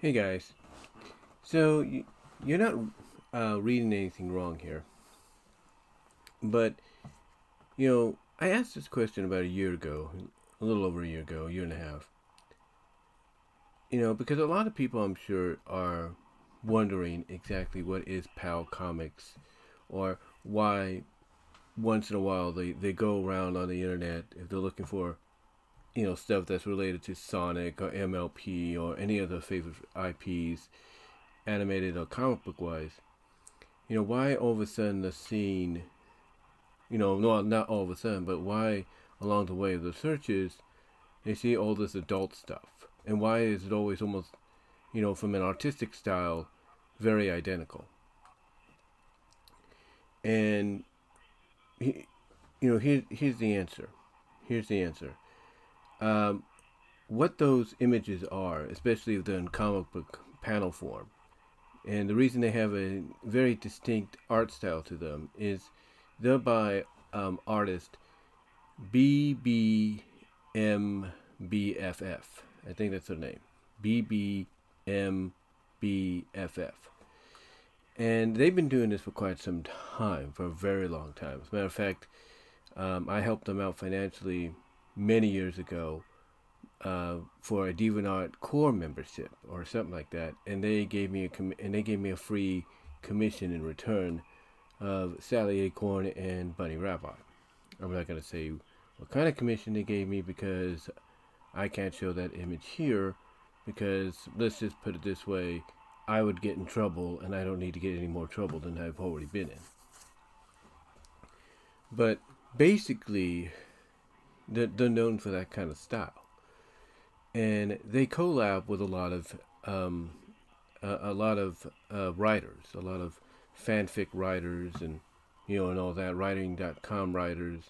Hey guys, so you, you're not uh, reading anything wrong here, but you know I asked this question about a year ago, a little over a year ago, a year and a half. You know, because a lot of people I'm sure are wondering exactly what is PalComix, or why once in a while they, they go around on the internet if they're looking for you know stuff that's related to Sonic or MLP or any other favorite IPs, animated or comic book wise. You know why all of a sudden the scene, you know, no, not all of a sudden, but why along the way of the searches, they see all this adult stuff, and why is it always almost, you know, from an artistic style, very identical. And, he, you know, here, here's the answer. Here's the answer um, what those images are, especially if they're in comic book panel form. And the reason they have a very distinct art style to them is they're by um, artist BBMBFF. I think that's her name. BBMBFF. And they've been doing this for quite some time, for a very long time. As a matter of fact, um, I helped them out financially many years ago uh, for a DeviantArt core membership or something like that, and they gave me a com- and they gave me a free commission in return of Sally Acorn and Bunnie Rabbot. I'm not gonna say what kind of commission they gave me because I can't show that image here because let's just put it this way I would get in trouble and I don't need to get any more trouble than I've already been in. But basically they're, known for that kind of style. And they collab with a lot of um, a, a, lot of uh, writers, a lot of fanfic writers, and you know, and all that writing.com writers,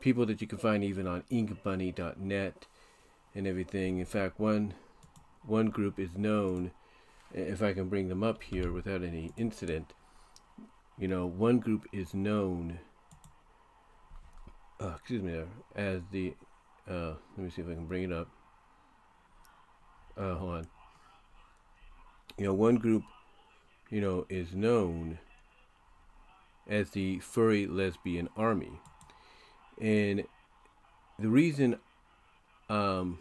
people that you can find even on inkbunny.net and everything. In fact, one one group is known, if I can bring them up here without any incident. You know, one group is known uh, excuse me, as the, uh, let me see if I can bring it up. Uh, hold on. You know, one group, you know, is known as the furry lesbian army. And the reason, um,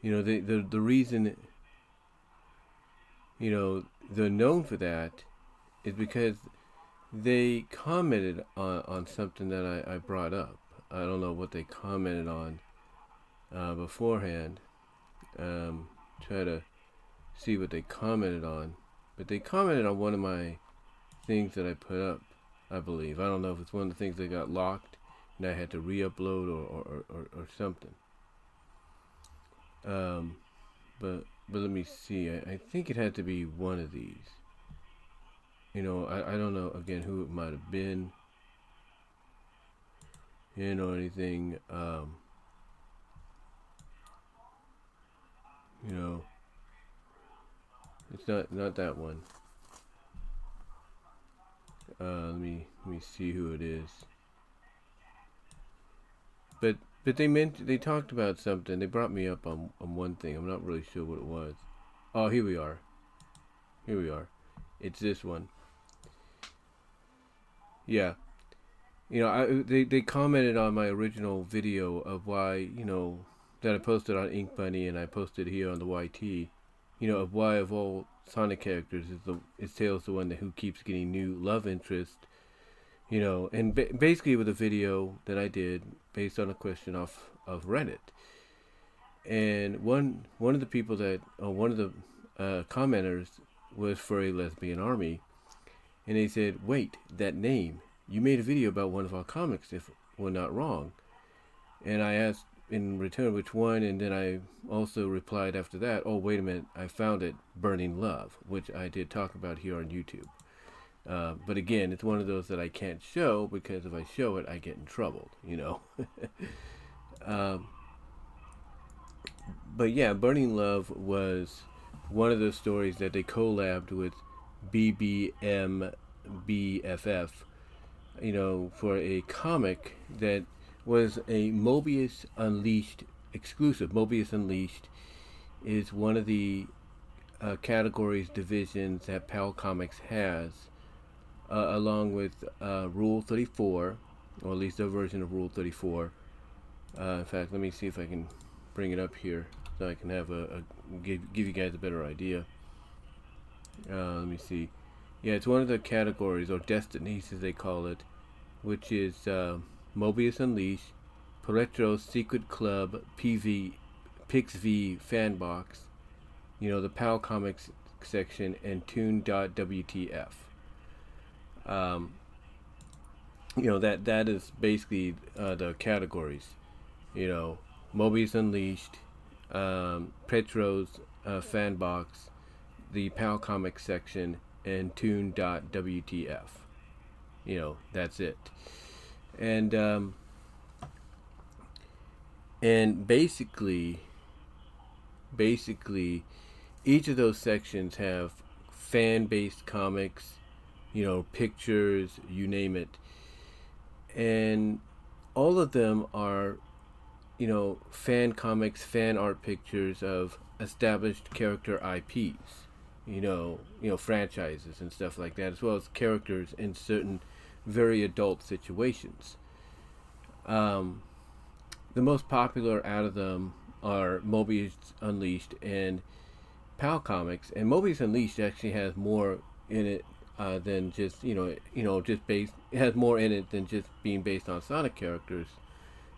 you know, the, the, the reason, you know, they're known for that is because they commented on, on something that I, I brought up. I don't know what they commented on uh, beforehand. Um, try to see what they commented on. But they commented on one of my things that I put up, I believe. I don't know if it's one of the things that got locked and I had to re-upload or, or, or, or something. Um, but but let me see. I, I think it had to be one of these you know, I, I don't know again who it might have been, you know, anything, um, you know, it's not not that one. Uh, let me let me see who it is. But but they meant they talked about something. They brought me up on on one thing. I'm not really sure what it was. Oh, here we are. Here we are. It's this one. Yeah. You know, I, they they commented on my original video of why you know that I posted on Ink Bunny and I posted here on the YT. You know, of why of all Sonic characters is the is Tails the one that who keeps getting new love interest. You know, and ba- basically with a video that I did based on a question off of Reddit. And one one of the people that uh, one of the uh, commenters was furry lesbian army and they said, "Wait, that name. You made a video about one of our comics, if we're not wrong." And I asked in return which one, and then I also replied after that, "Oh, wait a minute, I found it, Burning Love, which I did talk about here on YouTube." Uh, but again, it's one of those that I can't show because if I show it, I get in trouble, you know. um, but yeah, Burning Love was one of those stories that they collabed with BBMBFF, you know, for a comic that was a Mobius Unleashed exclusive, Mobius Unleashed, is one of the uh, categories divisions that PalComix has, uh, along with uh, Rule 34, or at least a version of Rule 34. Uh, in fact, let me see if I can bring it up here so I can have a, a give give you guys a better idea. Uh, let me see. Yeah, it's one of the categories or destinies as they call it, which is uh, Mobius Unleashed, Paretro Secret Club PV Pixiv Fanbox, you know, the PalComix section, and Toon.wtf. Um, you know that that is basically uh, the categories. You know, Mobius Unleashed, um, Pietro's uh, Fanbox, the PalComix section, and Toon.wtf. You know, that's it. And um, and basically, basically, each of those sections have fan-based comics, you know, pictures, you name it, and all of them are, you know, fan comics, fan art pictures of established character IPs, you know, you know, franchises and stuff like that, as well as characters in certain very adult situations. Um, the most popular out of them are Mobius Unleashed and PalComix, and Mobius Unleashed actually has more in it uh, than just you know you know just based. It has more in it than just being based on Sonic characters.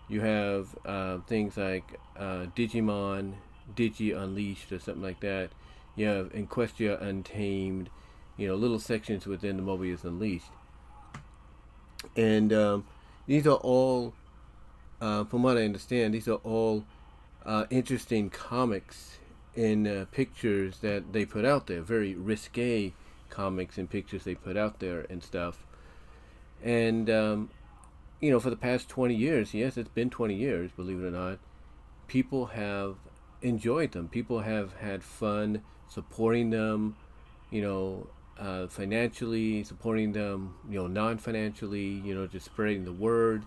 You have uh, things like uh, Digimon, Digi Unleashed, or something like that. You have Equestria Untamed. You know, little sections within the Mobius Unleashed, and um, these are all uh, from what I understand, these are all uh, interesting comics and uh, pictures that they put out there. Very risque comics and pictures they put out there and stuff. And, um, you know, for the past 20 years, yes, it's been 20 years, believe it or not, people have enjoyed them. People have had fun supporting them, you know, uh, financially, supporting them, you know, non financially, you know, just spreading the word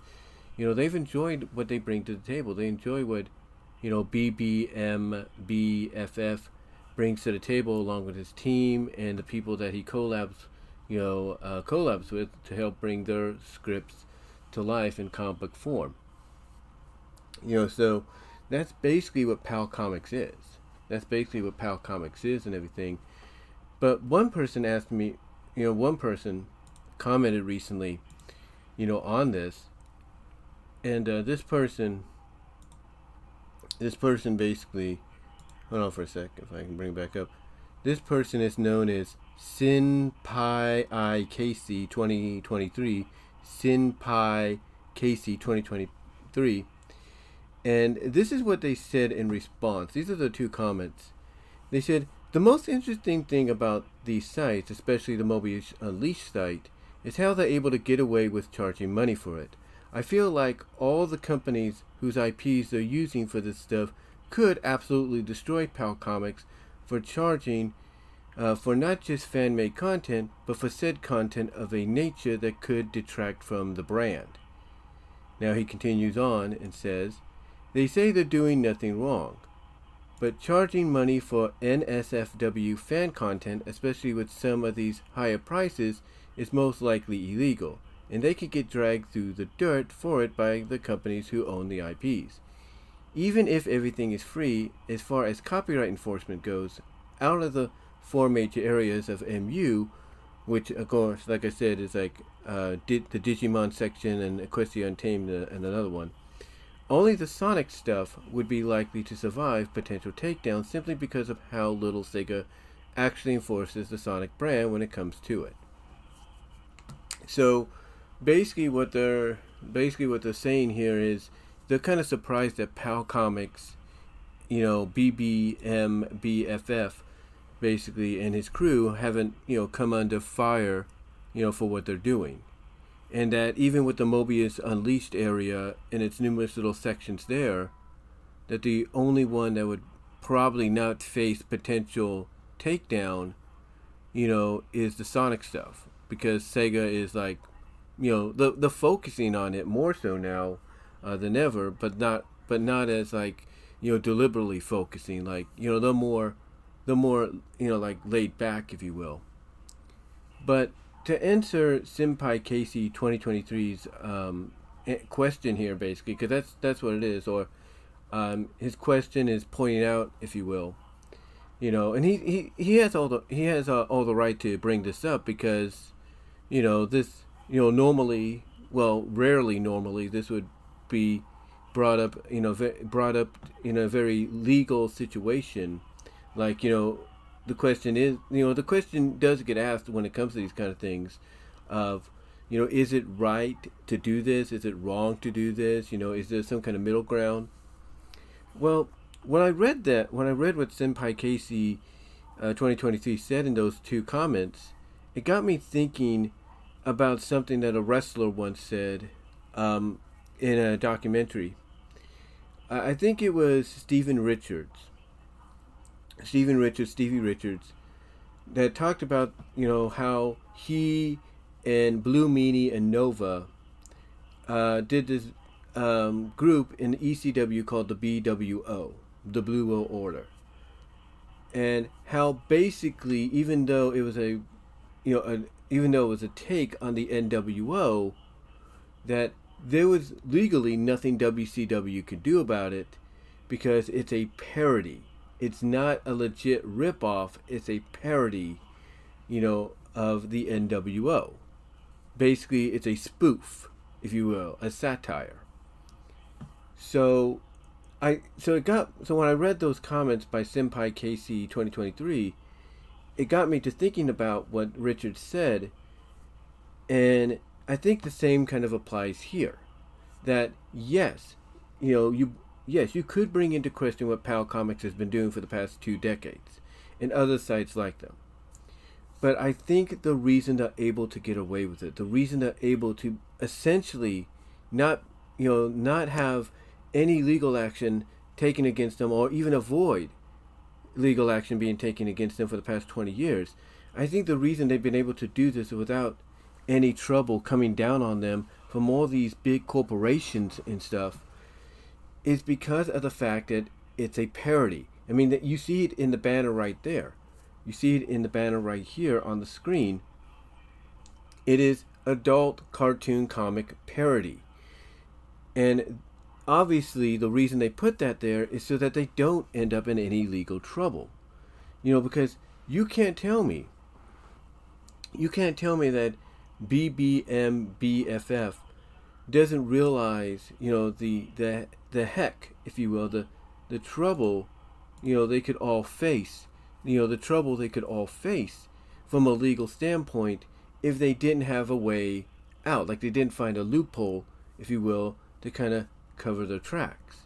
you know they've enjoyed what they bring to the table. They enjoy what you know BBMBFF brings to the table along with his team and the people that he collabs, you know, uh, collabs with to help bring their scripts to life in comic book form. You know, so that's basically what PalComix is. That's basically what PalComix is and everything. But one person asked me, you know, one person commented recently, you know, on this. And uh, this person this person basically hold on for a second if I can bring it back up. This person is known as Sin Pi IKC 2023 Sin Pi KC 2023 and this is what they said in response. These are the two comments. They said the most interesting thing about these sites especially the Mobius Unleashed site is how they're able to get away with charging money for it. I feel like all the companies whose IPs they're using for this stuff could absolutely destroy PalComix for charging uh, for not just fan made content, but for said content of a nature that could detract from the brand. Now he continues on and says, They say they're doing nothing wrong, but charging money for NSFW fan content, especially with some of these higher prices, is most likely illegal and they could get dragged through the dirt for it by the companies who own the IPs. Even if everything is free, as far as copyright enforcement goes, out of the four major areas of MU, which of course, like I said, is like uh, the Digimon section and Equestria Untamed uh, and another one. Only the Sonic stuff would be likely to survive potential takedown simply because of how little Sega actually enforces the Sonic brand when it comes to it. So, basically what they're basically what they're saying here is they're kind of surprised that PalComix, you know, BBMBFF, basically, and his crew haven't, you know, come under fire, you know, for what they're doing. And that even with the Mobius Unleashed area and its numerous little sections there, that the only one that would probably not face potential takedown, you know, is the Sonic stuff. Because Sega is like you know the the focusing on it more so now uh, than ever, but not but not as like you know, deliberately focusing. Like, you know, they're more, they're more, you know, like laid back, if you will. But to answer Senpai Casey 2023's um, question here, basically, because that's that's what it is, or um, his question is pointing out, if you will, you know, and he he, he has all the he has uh, all the right to bring this up because, you know, this you know normally, well, rarely normally this would be brought up, you know, brought up in a very legal situation, like you know, the question is, you know, the question does get asked when it comes to these kind of things, of you know, is it right to do this? Is it wrong to do this? You know, is there some kind of middle ground? Well, when I read that, when I read what Senpai Casey uh, 2023 said in those two comments, it got me thinking about something that a wrestler once said um, in a documentary. I think it was Stephen Richards. Steven Richards, Stevie Richards, that talked about, you know, how he and Blue Meanie and Nova uh, did this um, group in ECW called the BWO, the Blue World Order, and how basically, even though it was a, you know, a, even though it was a take on the NWO, that there was legally nothing WCW could do about it because it's a parody. It's not a legit ripoff. It's a parody, you know, of the NWO basically it's a spoof, if you will, a satire. So I so it got so when I read those comments by Senpai Casey 2023, it got me to thinking about what Richard said, and I think the same kind of applies here. That yes, you know you yes you could bring into question what PalComix has been doing for the past two decades, and other sites like them. But I think the reason they're able to get away with it, the reason they're able to essentially not, you know, not have any legal action taken against them or even avoid legal action being taken against them for the past 20 years, I think the reason they've been able to do this without any trouble coming down on them from all these big corporations and stuff is because of the fact that it's a parody. I mean, that you see it in the banner right there. You see it in the banner right here on the screen. It is adult cartoon comic parody. And obviously, the reason they put that there is so that they don't end up in any legal trouble. You know, because you can't tell me, you can't tell me that BBMBFF doesn't realize, you know, the, the, the heck, if you will, the, the trouble, you know, they could all face you know the trouble they could all face from a legal standpoint if they didn't have a way out like they didn't find a loophole if you will to kind of cover their tracks.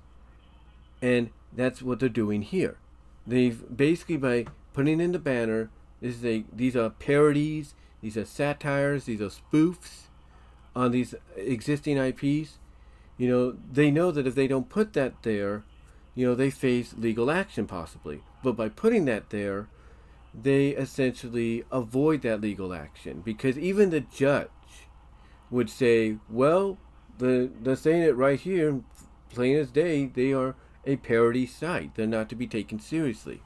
And that's what they're doing here. They've basically by putting in the banner this is a these are parodies these are satires these are spoofs on these existing IPs you know they know that if they don't put that there you know they face legal action possibly but by putting that there, they essentially avoid that legal action because even the judge would say, well, the they're saying it right here, plain as day, they are a parody site. They're not to be taken seriously.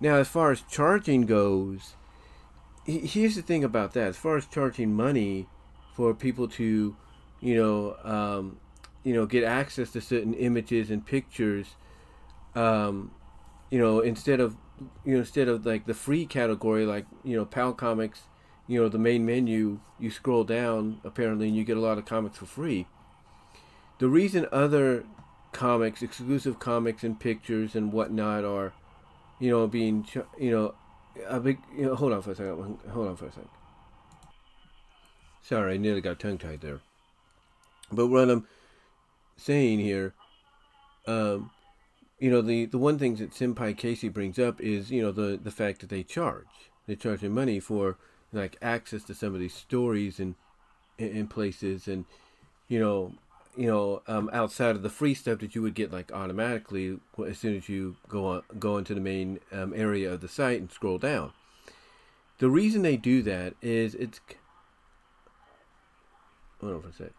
Now, as far as charging goes, here's the thing about that. As far as charging money for people to, you know, um, you know, get access to certain images and pictures, um, you know, instead of you know, instead of like the free category, like you know, PalComix, you know, the main menu, you scroll down apparently, and you get a lot of comics for free. The reason other comics, exclusive comics and pictures and whatnot, are, you know, being, you know, a big. You know, hold on for a second. Hold on for a second. Sorry, I nearly got tongue tied there. But what I'm saying here, um, you know the the one thing that Senpai Casey brings up is you know the the fact that they charge they charge their money for like access to some of these stories and in places and you know you know um, outside of the free stuff that you would get like automatically as soon as you go on go into the main um, area of the site and scroll down the reason they do that is it's hold on for a sec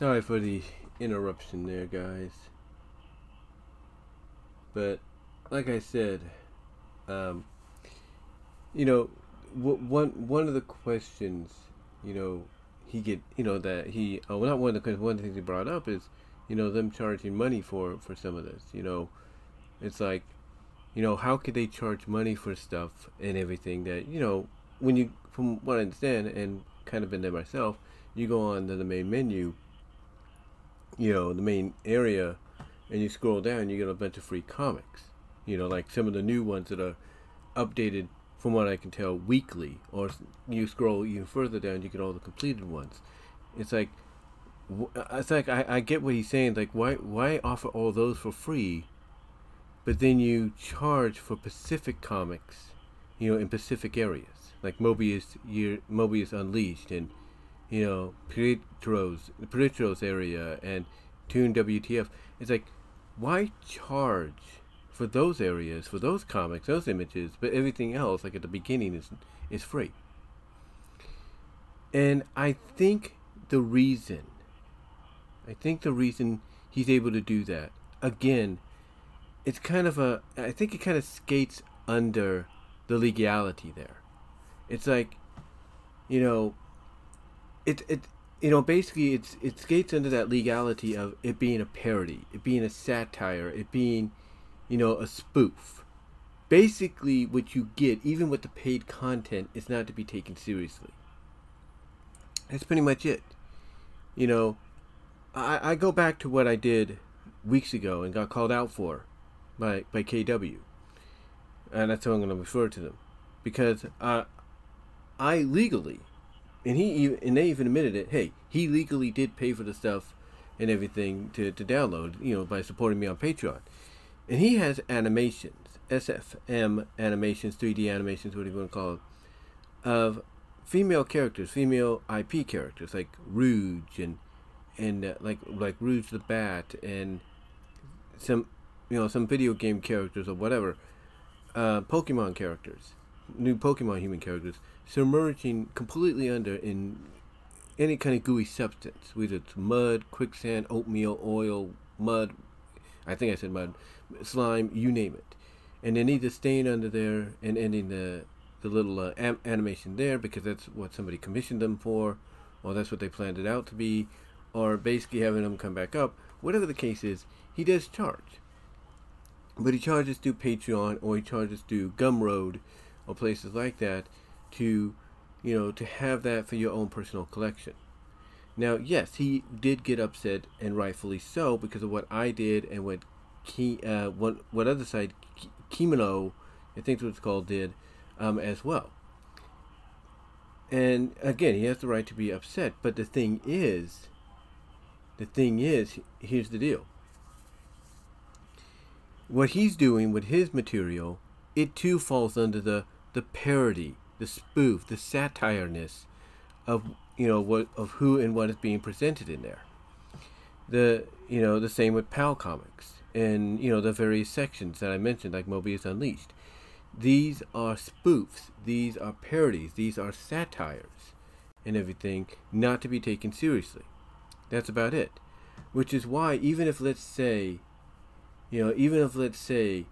Sorry for the interruption there, guys. But like I said, um, you know, one one of the questions, you know, he get, you know, that he, oh, not one of the one of the things he brought up is, you know, them charging money for for some of this. You know, it's like, you know, how could they charge money for stuff and everything that you know, when you, from what I understand, and kind of been there myself, you go on to the main menu, you know, the main area, and you scroll down, you get a bunch of free comics. You know, like some of the new ones that are updated from what I can tell weekly, or you scroll even further down, you get all the completed ones. It's like, it's like I, I get what he's saying. Like, why why offer all those for free, but then you charge for Pacific comics, you know, in Pacific areas like Mobius year Mobius Unleashed and you know Pietro's Pietro's area and Toon WTF. It's like why charge for those areas, for those comics, those images, but everything else, like at the beginning, is is free. And I think the reason, I think the reason he's able to do that, again, it's kind of a, I think it kind of skates under the legality there. It's like, you know, it it you know basically it's it skates under that legality of it being a parody, it being a satire, it being, you know, a spoof. Basically, what you get, even with the paid content, is not to be taken seriously. That's pretty much it. You know, I, I go back to what I did weeks ago and got called out for by by KW, and that's how I'm going to refer to them, because uh, I legally and he and they even admitted it. Hey, he legally did pay for the stuff and everything to, to download, you know, by supporting me on Patreon. And he has animations, SFM animations, 3D animations, what do you want to call it, of female characters, female IP characters like Rouge and and uh, like like Rouge the Bat and some you know some video game characters or whatever, uh, Pokemon characters, new Pokemon human characters submerging completely under in any kind of gooey substance, whether it's mud, quicksand, oatmeal, oil, mud. I think I said mud, slime, you name it. And then either staying under there and ending the the little uh, am- animation there because that's what somebody commissioned them for, or that's what they planned it out to be, or basically having them come back up. Whatever the case is, he does charge. But he charges through Patreon or he charges through Gumroad or places like that to, you know, to have that for your own personal collection. Now, yes, he did get upset, and rightfully so, because of what I did and what Ki, uh, what what other side Kemono, I think what it's called, did um, as well. And again, he has the right to be upset. But the thing is, the thing is, here's the deal. What he's doing with his material, it too falls under the the parody the spoof, the satireness of you know what of who and what is being presented in there. The you know the same with PalComix and you know the various sections that I mentioned, like Mobius Unleashed. These are spoofs. These are parodies. These are satires, and everything not to be taken seriously. That's about it. Which is why even if let's say, you know, even if let's say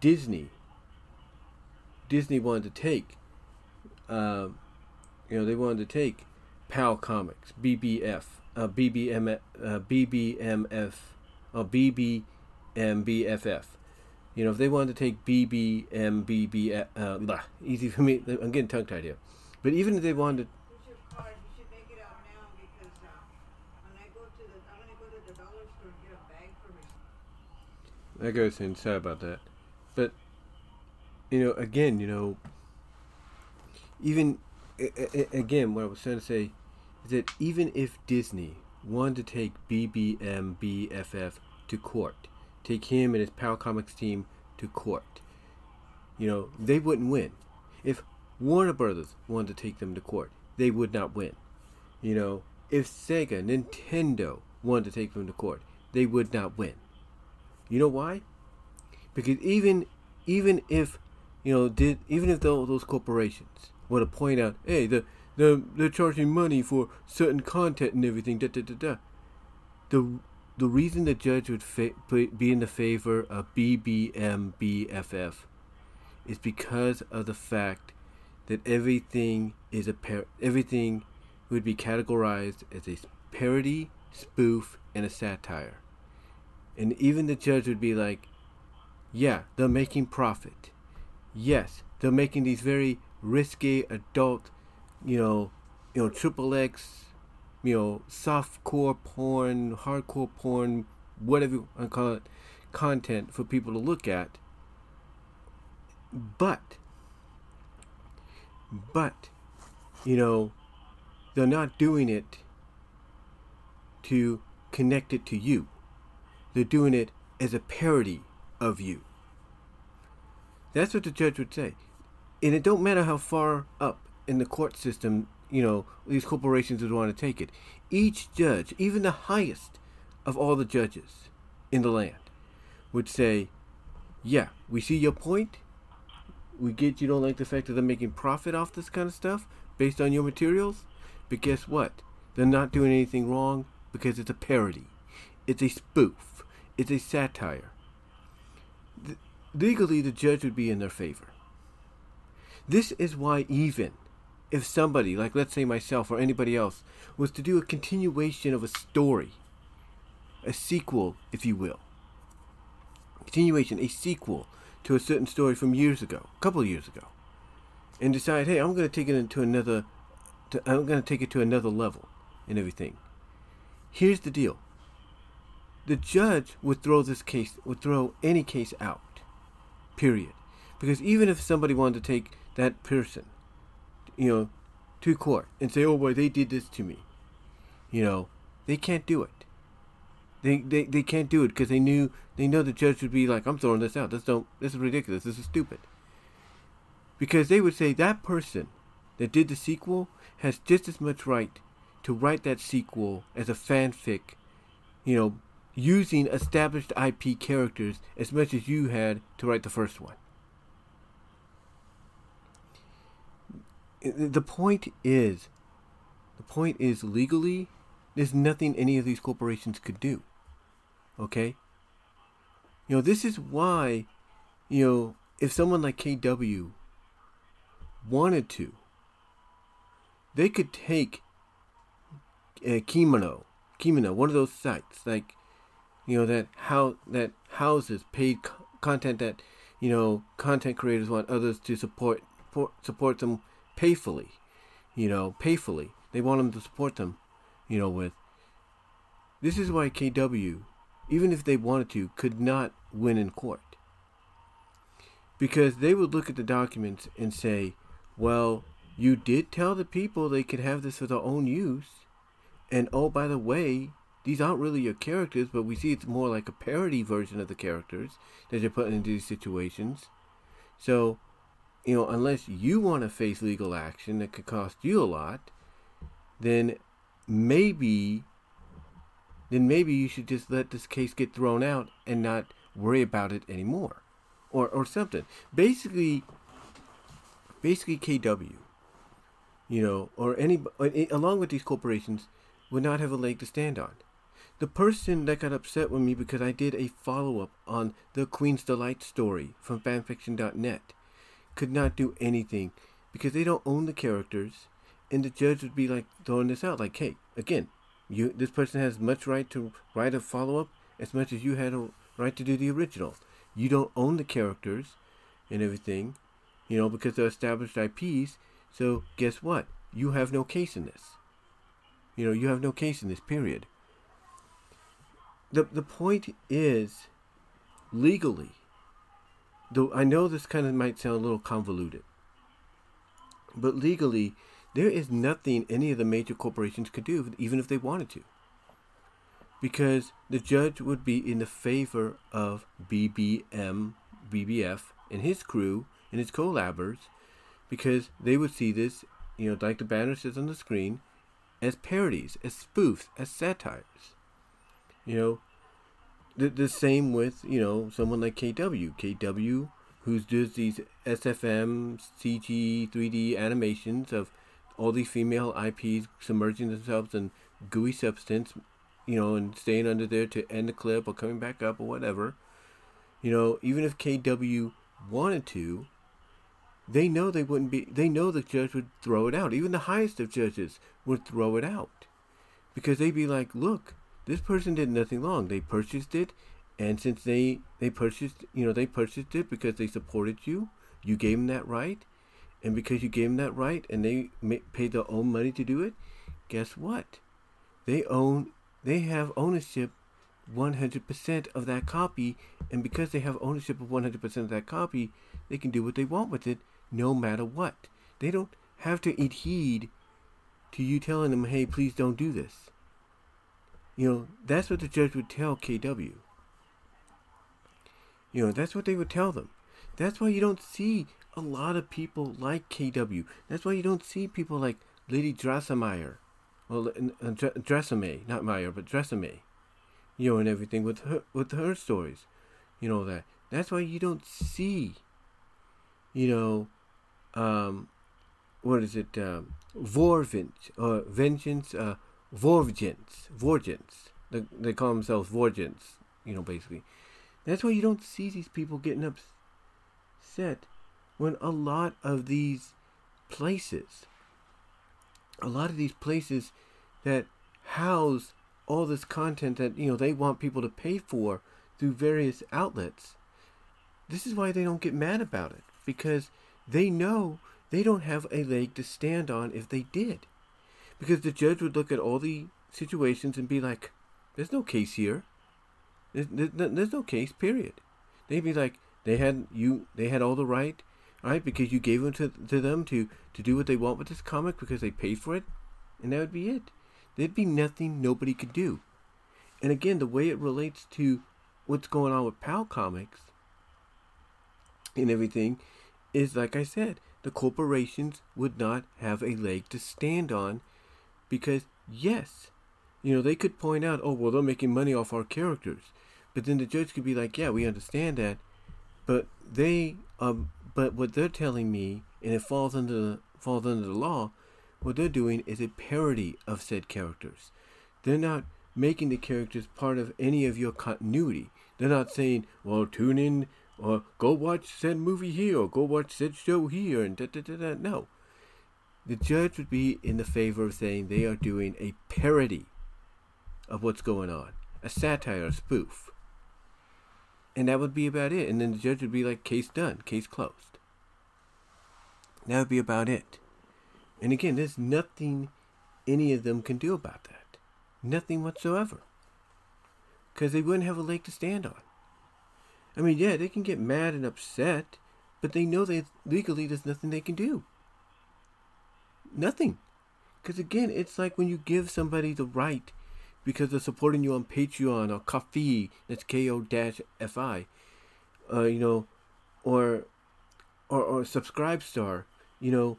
Disney Disney wanted to take uh, you know, they wanted to take PalComix, BBF, uh, BBM, uh, BBMF, or BBMBFF. You know, if they wanted to take BBMBB, uh, easy for me, I'm getting tongue tied here. But even if they wanted to. That guy's saying sorry about that. But, you know, again, you know, even again, what I was trying to say is that even if Disney wanted to take BBMBFF to court, take him and his PalComix team to court, you know, they wouldn't win. If Warner Brothers wanted to take them to court, they would not win. You know, if Sega, Nintendo wanted to take them to court, they would not win. You know why? Because even even if you know did even if those, those corporations want to point out, hey, the, the, they're charging money for certain content and everything, da da da da. the the reason the judge would fa- be in the favor of BBMBFF is because of the fact that everything is a par- everything would be categorized as a parody, spoof, and a satire. And even the judge would be like, yeah, they're making profit. Yes, they're making these very risky adult, you know, you know, triple X, you know, soft core porn, hardcore porn, whatever you want to call it, content for people to look at. But, but, you know, they're not doing it to connect it to you. They're doing it as a parody of you. That's what the judge would say. And it don't matter how far up in the court system, you know, these corporations would want to take it. Each judge, even the highest of all the judges in the land, would say, yeah, we see your point. We get you don't like the fact that they're making profit off this kind of stuff based on your materials. But guess what? They're not doing anything wrong because it's a parody. It's a spoof. It's a satire. Legally, the judge would be in their favor. This is why, even if somebody, like let's say myself or anybody else, was to do a continuation of a story, a sequel, if you will, continuation, a sequel to a certain story from years ago, a couple of years ago, and decide, hey, I'm going to take it into another, to, I'm going to take it to another level and everything. Here's the deal. The judge would throw this case, would throw any case out. Period. Because even if somebody wanted to take that person, you know, to court and say, oh boy, they did this to me, you know, they can't do it. They, they, they can't do it because they knew they know the judge would be like, I'm throwing this out. This don't this is ridiculous. This is stupid. Because they would say that person that did the sequel has just as much right to write that sequel as a fanfic, you know, using established IP characters as much as you had to write the first one. The point is, the point is legally, there's nothing any of these corporations could do. Okay? You know, this is why, you know, if someone like KW wanted to, they could take uh, Kemono, Kemono, one of those sites like you know that how that houses paid co- content that you know content creators want others to support for, support them payfully, you know, payfully. They want them to support them, you know, with. This is why KW, even if they wanted to, could not win in court. Because they would look at the documents and say, well, you did tell the people they could have this for their own use and oh, by the way, these aren't really your characters, but we see it's more like a parody version of the characters that you're putting into these situations. So, you know, unless you want to face legal action that could cost you a lot, then maybe then maybe you should just let this case get thrown out and not worry about it anymore. Or or something. Basically basically KW, you know, or any along with these corporations, would not have a leg to stand on. The person that got upset with me because I did a follow up on the Queen's Delight story from fanfiction.net could not do anything because they don't own the characters, and the judge would be like throwing this out like, hey, again, you this person has much right to write a follow up as much as you had a right to do the original. You don't own the characters and everything, you know, because they're established IPs. So guess what? You have no case in this. You know, you have no case in this period. The the point is legally though I know this kind of might sound a little convoluted. But legally, there is nothing any of the major corporations could do, even if they wanted to. Because the judge would be in the favor of BBM, BBF, and his crew and his collabers, because they would see this, you know, like the banner says on the screen, as parodies, as spoofs, as satires. You know, the, the same with, you know, someone like KW. KW, who does these SFM, CG, 3D animations of all these female IPs submerging themselves in gooey substance, you know, and staying under there to end the clip or coming back up or whatever. You know, even if KW wanted to, they know they wouldn't be. They know the judge would throw it out. Even the highest of judges would throw it out, because they'd be like, "Look, this person did nothing wrong. They purchased it, and since they they purchased, you know, they purchased it because they supported you. You gave them that right, and because you gave them that right, and they paid their own money to do it. Guess what? They own. They have ownership 100% of that copy, and because they have ownership of 100% of that copy, they can do what they want with it no matter what. They don't have to heed to you telling them, hey, please don't do this. You know, that's what the judge would tell KW. You know, that's what they would tell them. That's why you don't see a lot of people like KW. That's why you don't see people like Lady Drasselmeyer. Well, uh, Dressame, not Meyer, but Dressame. You know, and everything with her with her stories. You know that. That's why you don't see. You know, um, what is it? Um, or Vengeance, uh, Vorgents, Vorgents. They, they call themselves Vorgents. You know, basically. That's why you don't see these people getting upset when a lot of these places, a lot of these places that house all this content that you know they want people to pay for through various outlets. This is why they don't get mad about it because they know they don't have a leg to stand on if they did. Because the judge would look at all the situations and be like, "There's no case here. There's, there's no case. Period." They'd be like, "They had you. They had all the right, right? Because you gave them to, to them to to do what they want with this comic because they paid for it, and that would be it. There'd be nothing nobody could do. And again, the way it relates to what's going on with PalComix and everything is like I said, the corporations would not have a leg to stand on because, yes, you know, they could point out, oh, well, they're making money off our characters. But then the judge could be like, yeah, we understand that. But they, um, but what they're telling me, and it falls under falls under the law, what they're doing is a parody of said characters. They're not making the characters part of any of your continuity. They're not saying, well, tune in or go watch said movie here or go watch said show here and da da da da. No. The judge would be in the favor of saying they are doing a parody of what's going on, a satire, a spoof. And that would be about it. And then the judge would be like, case done, case closed. That would be about it. And again, there's nothing any of them can do about that. Nothing whatsoever. Because they wouldn't have a leg to stand on. I mean, yeah, they can get mad and upset, but they know that legally there's nothing they can do. Nothing. Because again, it's like when you give somebody the right because they're supporting you on Patreon or Coffee, that's Ko-fi, uh, you know, or, or, or Subscribestar, you know,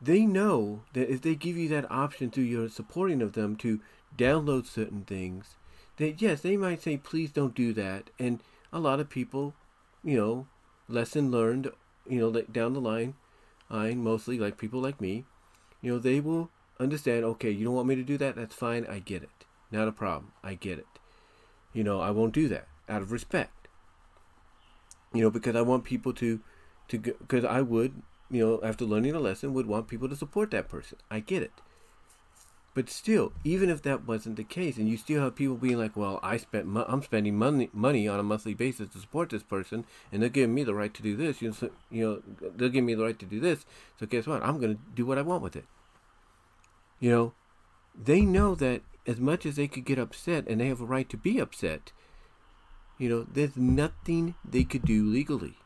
they know that if they give you that option through your supporting of them to download certain things, that yes, they might say, please don't do that. And a lot of people, you know, lesson learned, you know, down the line, I mostly like people like me, you know, they will understand, okay, you don't want me to do that? That's fine. I get it. Not a problem. I get it. You know, I won't do that out of respect. You know, because I want people to, to, because I would, you know, after learning a lesson, would want people to support that person. I get it. But still, even if that wasn't the case, and you still have people being like, "Well, I spent, mo- I'm spending money, money on a monthly basis to support this person, and they're giving me the right to do this. You know, so, you know, they're giving me the right to do this. So guess what? I'm going to do what I want with it. You know, they know that as much as they could get upset, and they have a right to be upset. You know, there's nothing they could do legally.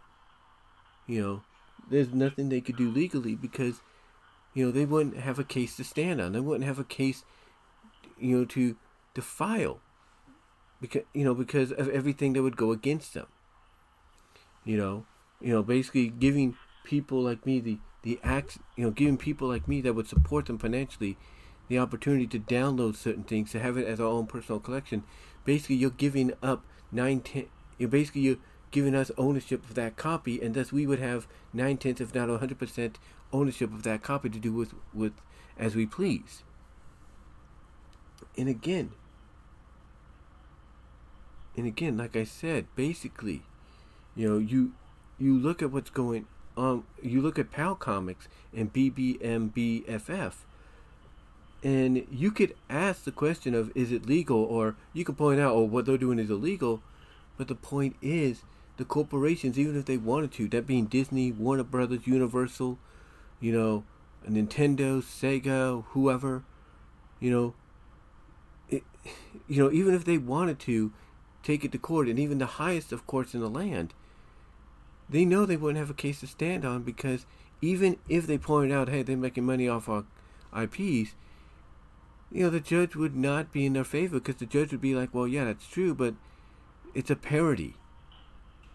You know, there's nothing they could do legally because, you know, they wouldn't have a case to stand on. They wouldn't have a case, you know, to to file, because you know because of everything that would go against them. You know, you know, basically giving people like me the the act, you know, giving people like me that would support them financially the opportunity to download certain things to have it as our own personal collection. Basically, you're giving up nine ten. You're basically you're giving us ownership of that copy, and thus we would have nine tenths, if not hundred percent, ownership of that copy to do with with as we please. And again, and again, like I said, basically, you know, you you look at what's going on. You look at PalComix and BBMBFF, and you could ask the question of is it legal, or you can point out, oh, what they're doing is illegal. But the point is, the corporations, even if they wanted to, that being Disney, Warner Brothers, Universal, you know, Nintendo, Sega, whoever, you know, it, you know, even if they wanted to take it to court, and even the highest of courts in the land, they know they wouldn't have a case to stand on because even if they pointed out, hey, they're making money off our IPs, you know, the judge would not be in their favor because the judge would be like, well, yeah, that's true, but it's a parody.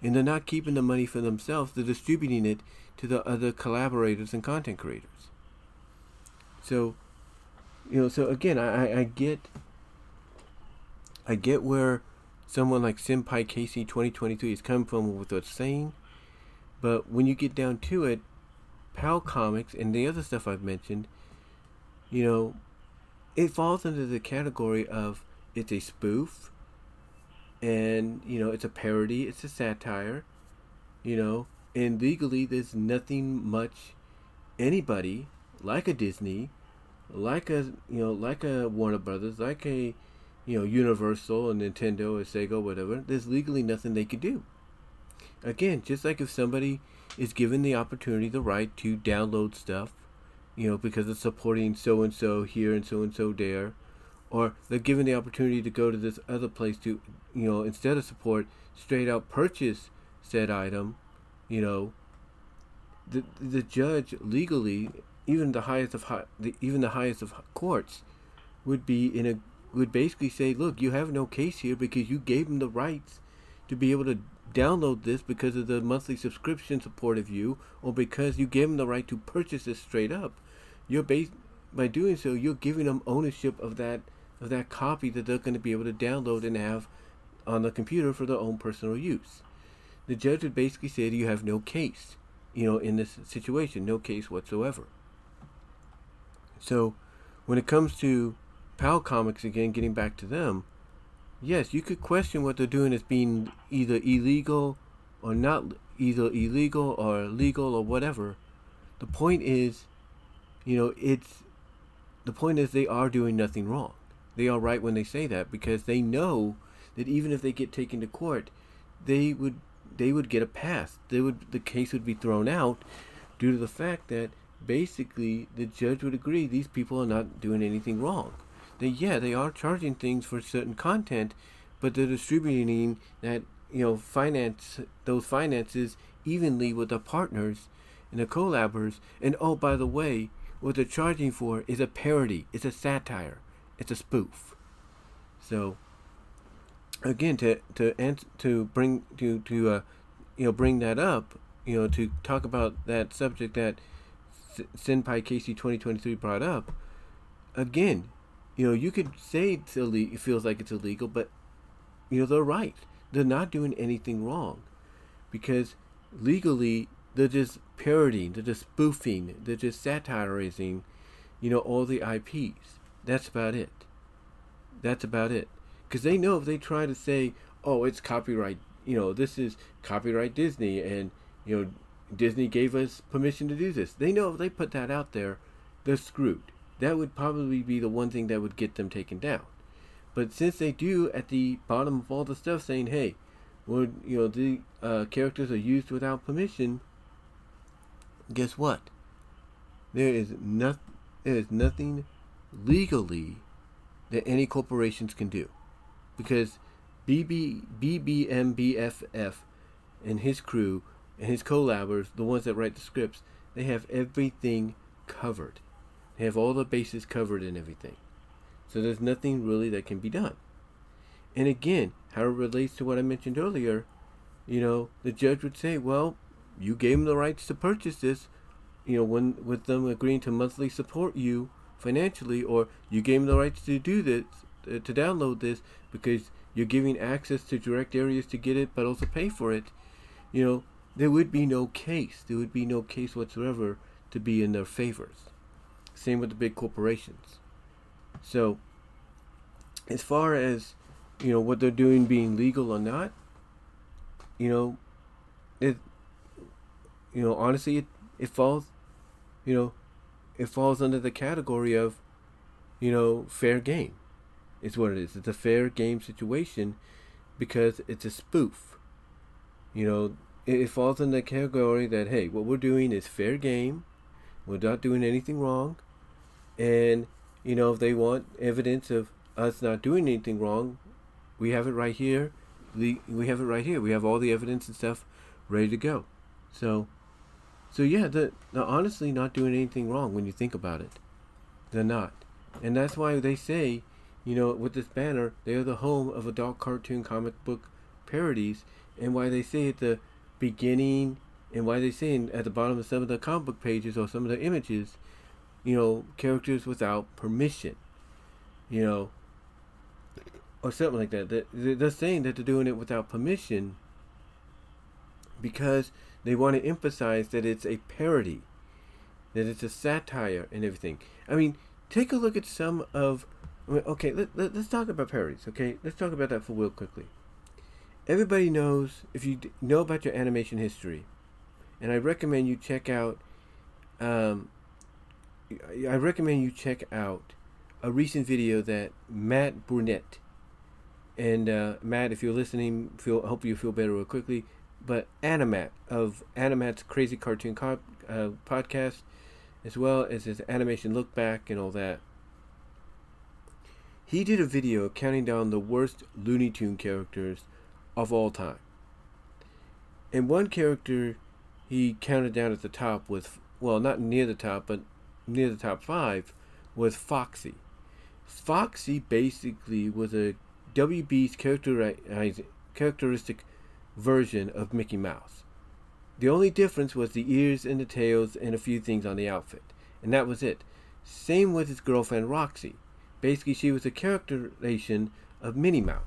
And they're not keeping the money for themselves, they're distributing it to the other collaborators and content creators. So, you know, so again, I, I get, I get where someone like Senpai Casey 2023 is coming from with what's saying, but when you get down to it, PalComix and the other stuff I've mentioned, you know, it falls under the category of it's a spoof, and you know, it's a parody, it's a satire, you know, and legally there's nothing much anybody like a Disney, like a you know, like a Warner Brothers, like a you know, Universal and Nintendo or Sega, or whatever, there's legally nothing they could do. Again, just like if somebody is given the opportunity, the right to download stuff, you know, because it's supporting so and so here and so and so there, or they're given the opportunity to go to this other place to, you know, instead of support, straight out purchase said item, you know, the the judge legally, even the highest of high, the, even the highest of courts, would be in a would basically say, look, you have no case here because you gave them the rights to be able to download this because of the monthly subscription support of you or because you gave them the right to purchase this straight up. You're based by doing so, you're giving them ownership of that of that copy that they're going to be able to download and have on the computer for their own personal use. The judge would basically say you have no case, you know, in this situation, no case whatsoever. So, when it comes to PalComix again, getting back to them, yes, you could question what they're doing as being either illegal or not, either illegal or legal or whatever. The point is, you know, it's the point is they are doing nothing wrong. They are right when they say that because they know that even if they get taken to court, they would they would get a pass. They would the case would be thrown out due to the fact that basically the judge would agree these people are not doing anything wrong that yeah, they are charging things for certain content, but they're distributing that you know finance those finances evenly with the partners and the collabers. And oh, by the way, what they're charging for is a parody, it's a satire, it's a spoof. So again, to to answer, to bring to to uh, you know bring that up, you know, to talk about that subject that Senpai Casey 2023 brought up. Again, you know, you could say it's illegal, it feels like it's illegal, but you know they're right. They're not doing anything wrong, because legally they're just parodying, they're just spoofing, they're just satirizing, you know, all the IPs. That's about it. That's about it. Because they know if they try to say, "Oh, it's copyright," you know, this is copyright Disney, and you know, Disney gave us permission to do this. They know if they put that out there, they're screwed that would probably be the one thing that would get them taken down. But since they do at the bottom of all the stuff saying, hey, well, you know, the uh, characters are used without permission, guess what? There is not, there is nothing legally that any corporations can do. Because BB, BBMBBF and his crew and his collabers, the ones that write the scripts, they have everything covered. They have all the bases covered and everything. So there's nothing really that can be done. And again, how it relates to what I mentioned earlier, you know, the judge would say, well, you gave them the rights to purchase this, you know, when with them agreeing to monthly support you financially, or you gave them the rights to do this, uh, to download this, because you're giving access to direct areas to get it, but also pay for it. You know, there would be no case. There would be no case whatsoever to be in their favors. Same with the big corporations. So, as far as you know, what they're doing being legal or not, you know, it, you know, honestly, it, it falls, you know, it falls under the category of, you know, fair game. It's what it is. It's a fair game situation because it's a spoof. You know, it, it falls in the category that hey, what we're doing is fair game. We're not doing anything wrong, and you know if they want evidence of us not doing anything wrong, we have it right here. We we have it right here. We have all the evidence and stuff ready to go. So, so yeah, the, they're honestly not doing anything wrong when you think about it. They're not, and that's why they say, you know, with this banner, they are the home of adult cartoon comic book parodies, and why they say at the beginning and why they say at the bottom of some of the comic book pages or some of the images, you know, characters without permission, you know, or something like that. They're saying that they're doing it without permission because they want to emphasize that it's a parody, that it's a satire and everything. I mean, take a look at some of. okay, let, let, let's talk about parodies. Okay, let's talk about that for real quickly everybody knows if you know about your animation history, and I recommend you check out. Um, I recommend you check out a recent video that Matt Burnett and uh, Matt, if you're listening, feel hope you feel better real quickly. But Animat of Animat's Crazy Cartoon co- uh, podcast, as well as his animation look back and all that. He did a video counting down the worst Looney Tune characters of all time. And one character he counted down at the top with, well, not near the top, but near the top five, was Foxy. Foxy basically was a WB's characteristic version of Mickey Mouse. The only difference was the ears and the tails and a few things on the outfit, and that was it. Same with his girlfriend Roxy. Basically, she was a characterization of Minnie Mouse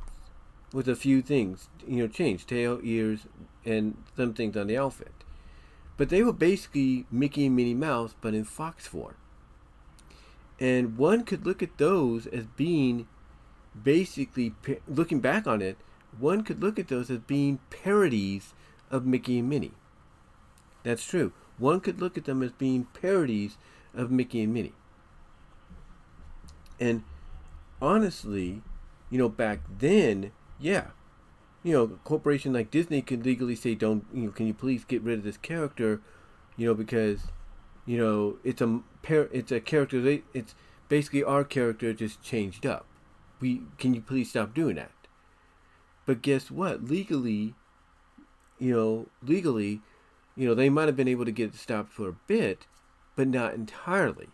with a few things, you know, changed tail, ears, and some things on the outfit. But they were basically Mickey and Minnie Mouse, but in fox form. And one could look at those as being basically, looking back on it, one could look at those as being parodies of Mickey and Minnie. That's true. One could look at them as being parodies of Mickey and Minnie. And honestly, you know, back then, yeah, you know, a corporation like Disney can legally say, "Don't you know? Can you please get rid of this character?" You know, because you know it's a it's a character. It's basically our character just changed up. We can you please stop doing that? But guess what? Legally, you know, legally, you know, they might have been able to get it stopped for a bit, but not entirely,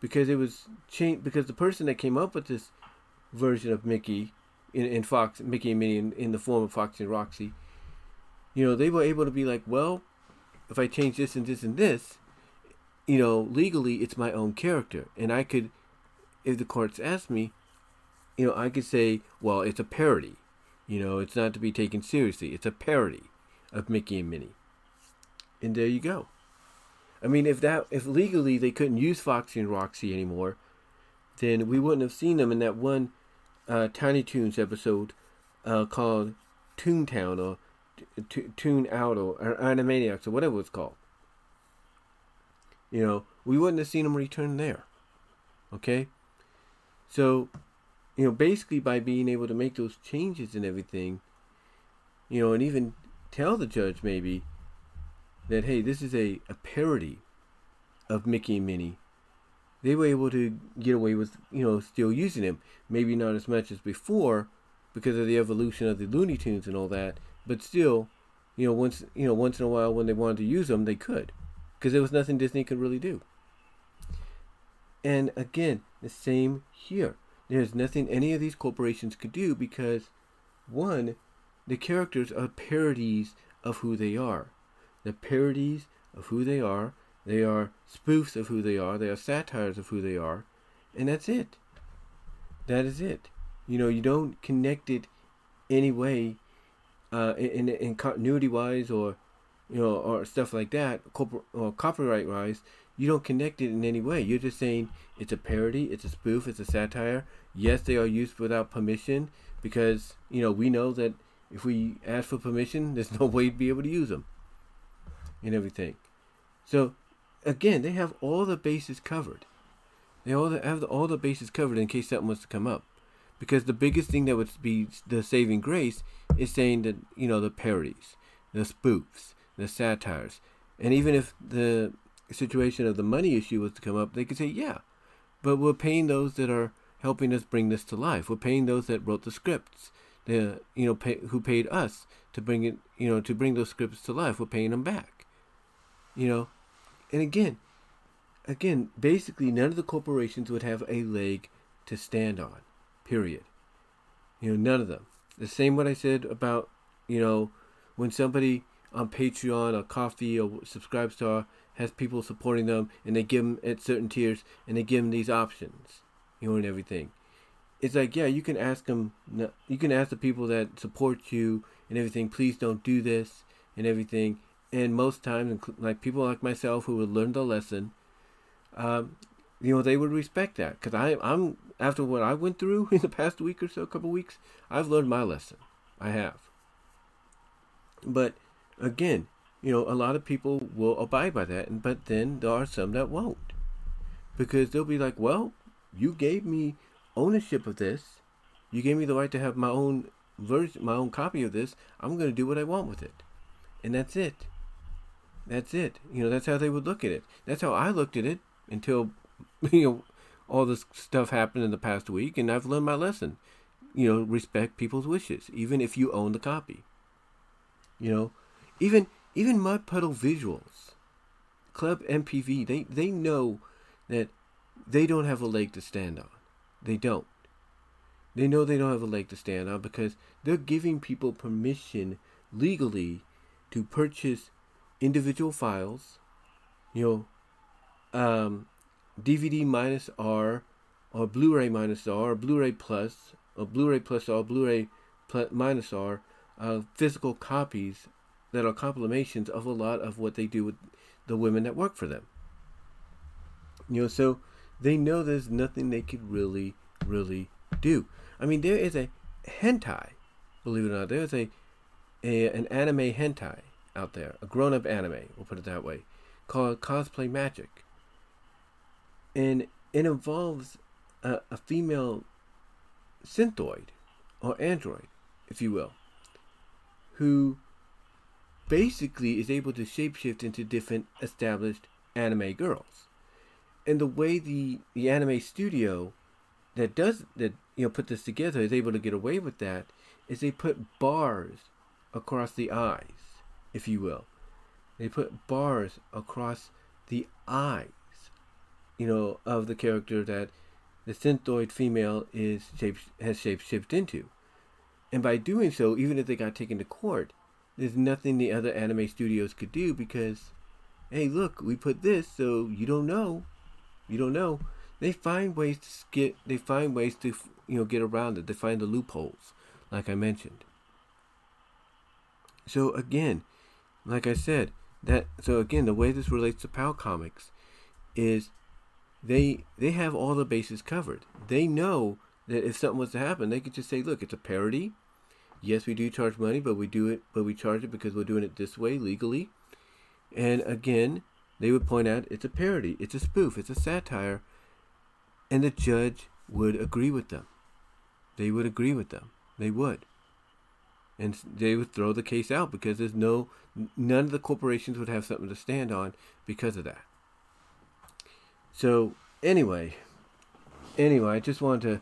because it was changed. Because the person that came up with this version of Mickey in, in Fox, Mickey and Minnie in, in the form of Foxy and Roxy, you know, they were able to be like, well, if I change this and this and this, you know, legally it's my own character. And I could, if the courts asked me, you know, I could say, well, it's a parody. You know, it's not to be taken seriously. It's a parody of Mickey and Minnie. And there you go. I mean, if that, if legally they couldn't use Foxy and Roxy anymore, then we wouldn't have seen them in that one uh, Tiny Toons episode uh, called Toontown or t- Toon Out or, or Animaniacs or whatever it's called. You know, we wouldn't have seen them return there. Okay? So, you know, basically by being able to make those changes and everything, you know, and even tell the judge maybe that, hey, this is a, a parody of Mickey and Minnie they were able to get away with, you know, still using them. Maybe not as much as before because of the evolution of the Looney Tunes and all that, but still, you know, once you know, once in a while when they wanted to use them, they could, because there was nothing Disney could really do. And again, the same here. There's nothing any of these corporations could do because, one, the characters are parodies of who they are. The parodies of who they are they are spoofs of who they are. They are satires of who they are. And that's it. That is it. You know, you don't connect it any way uh, in, in continuity wise or, you know, or stuff like that, corpor- or copyright wise. You don't connect it in any way. You're just saying it's a parody, it's a spoof, it's a satire. Yes, they are used without permission because, you know, we know that if we ask for permission, there's no way to be able to use them and everything. So, again, they have all the bases covered. They all have all the bases covered in case something was to come up. Because the biggest thing that would be the saving grace is saying that, you know, the parodies, the spoofs, the satires. And even if the situation of the money issue was to come up, they could say, yeah, but we're paying those that are helping us bring this to life. We're paying those that wrote the scripts, the you know pay, who paid us to bring it, you know, to bring those scripts to life. We're paying them back, you know, and again, again, basically, none of the corporations would have a leg to stand on. Period. You know, none of them. The same what I said about, you know, when somebody on Patreon or Ko-fi or Subscribestar has people supporting them and they give them at certain tiers and they give them these options, you know, and everything. It's like, yeah, you can ask them, you can ask the people that support you and everything, please don't do this and everything. And most times, like people like myself who would learn the lesson, um, you know, they would respect that because I, I'm after what I went through in the past week or so, a couple weeks, I've learned my lesson. I have. But again, you know, a lot of people will abide by that, but then there are some that won't, because they'll be like, "Well, you gave me ownership of this, you gave me the right to have my own version, my own copy of this. I'm going to do what I want with it, and that's it. That's it. You know, that's how they would look at it. That's how I looked at it until, you know, all this stuff happened in the past week, and I've learned my lesson. You know, respect people's wishes, even if you own the copy. You know, even even Mud Puddle Visuals, Club MPV, they, they know that they don't have a leg to stand on. They don't. They know they don't have a leg to stand on because they're giving people permission legally to purchase individual files, you know, um, DVD minus R, or Blu-ray minus R, or Blu-ray plus, or Blu-ray plus R, Blu-ray plus minus R, uh, physical copies that are compilations of a lot of what they do with the women that work for them. You know, so they know there's nothing they could really, really do. I mean, there is a hentai, believe it or not. There's a, a an anime hentai out there, a grown-up anime, we'll put it that way, called Cosplay Magic, and it involves a, a female synthoid or android, if you will, who basically is able to shapeshift into different established anime girls. And the way the, the anime studio that does that you know put this together is able to get away with that is they put bars across the eyes, if you will. They put bars across the eyes, you know, of the character that the synthoid female is shape has shape shifted into. And by doing so, even if they got taken to court, there's nothing the other anime studios could do because, hey, look, we put this, so you don't know, you don't know. They find ways to get, they find ways to, you know, get around it. They find the loopholes, like I mentioned. So again, like I said, that so again, the way this relates to PalComix is they they have all the bases covered. They know that if something was to happen, they could just say, look, it's a parody yes, we do charge money, but we do it, but we charge it because we're doing it this way legally. And again, they would point out it's a parody, it's a spoof, it's a satire, and the judge would agree with them. They would agree with them. They would. And they would throw the case out because there's no, none of the corporations would have something to stand on because of that. So, anyway, anyway, I just wanted to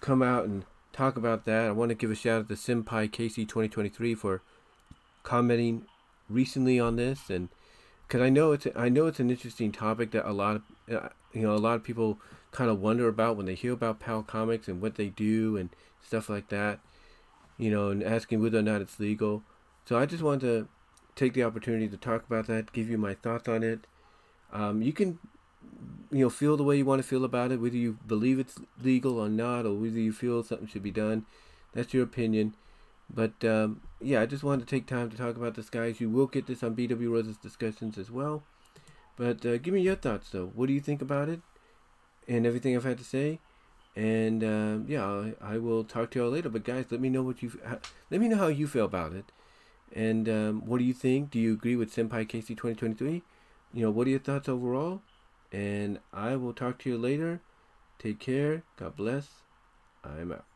come out and talk about that. I want to give a shout out to Senpai Casey 2023 for commenting recently on this, and because I know it's I know it's an interesting topic that a lot of uh, you know a lot of people kind of wonder about when they hear about PalComix and what they do and stuff like that, you know, and asking whether or not it's legal. So I just wanted to take the opportunity to talk about that, give you my thoughts on it. Um, you can you know feel the way you want to feel about it whether you believe it's legal or not or whether you feel something should be done that's your opinion but um, yeah i just wanted to take time to talk about this guys you will get this on BW Rosas discussions as well But uh, give me your thoughts though. What do you think about it and everything I've had to say? And um, yeah, I, I, will talk to y'all later. But guys, let me know what you let me know how you feel about it. And um, what do you think? Do you agree with Senpai Casey 2023? You know, what are your thoughts overall? And I will talk to you later. Take care. God bless. I'm out.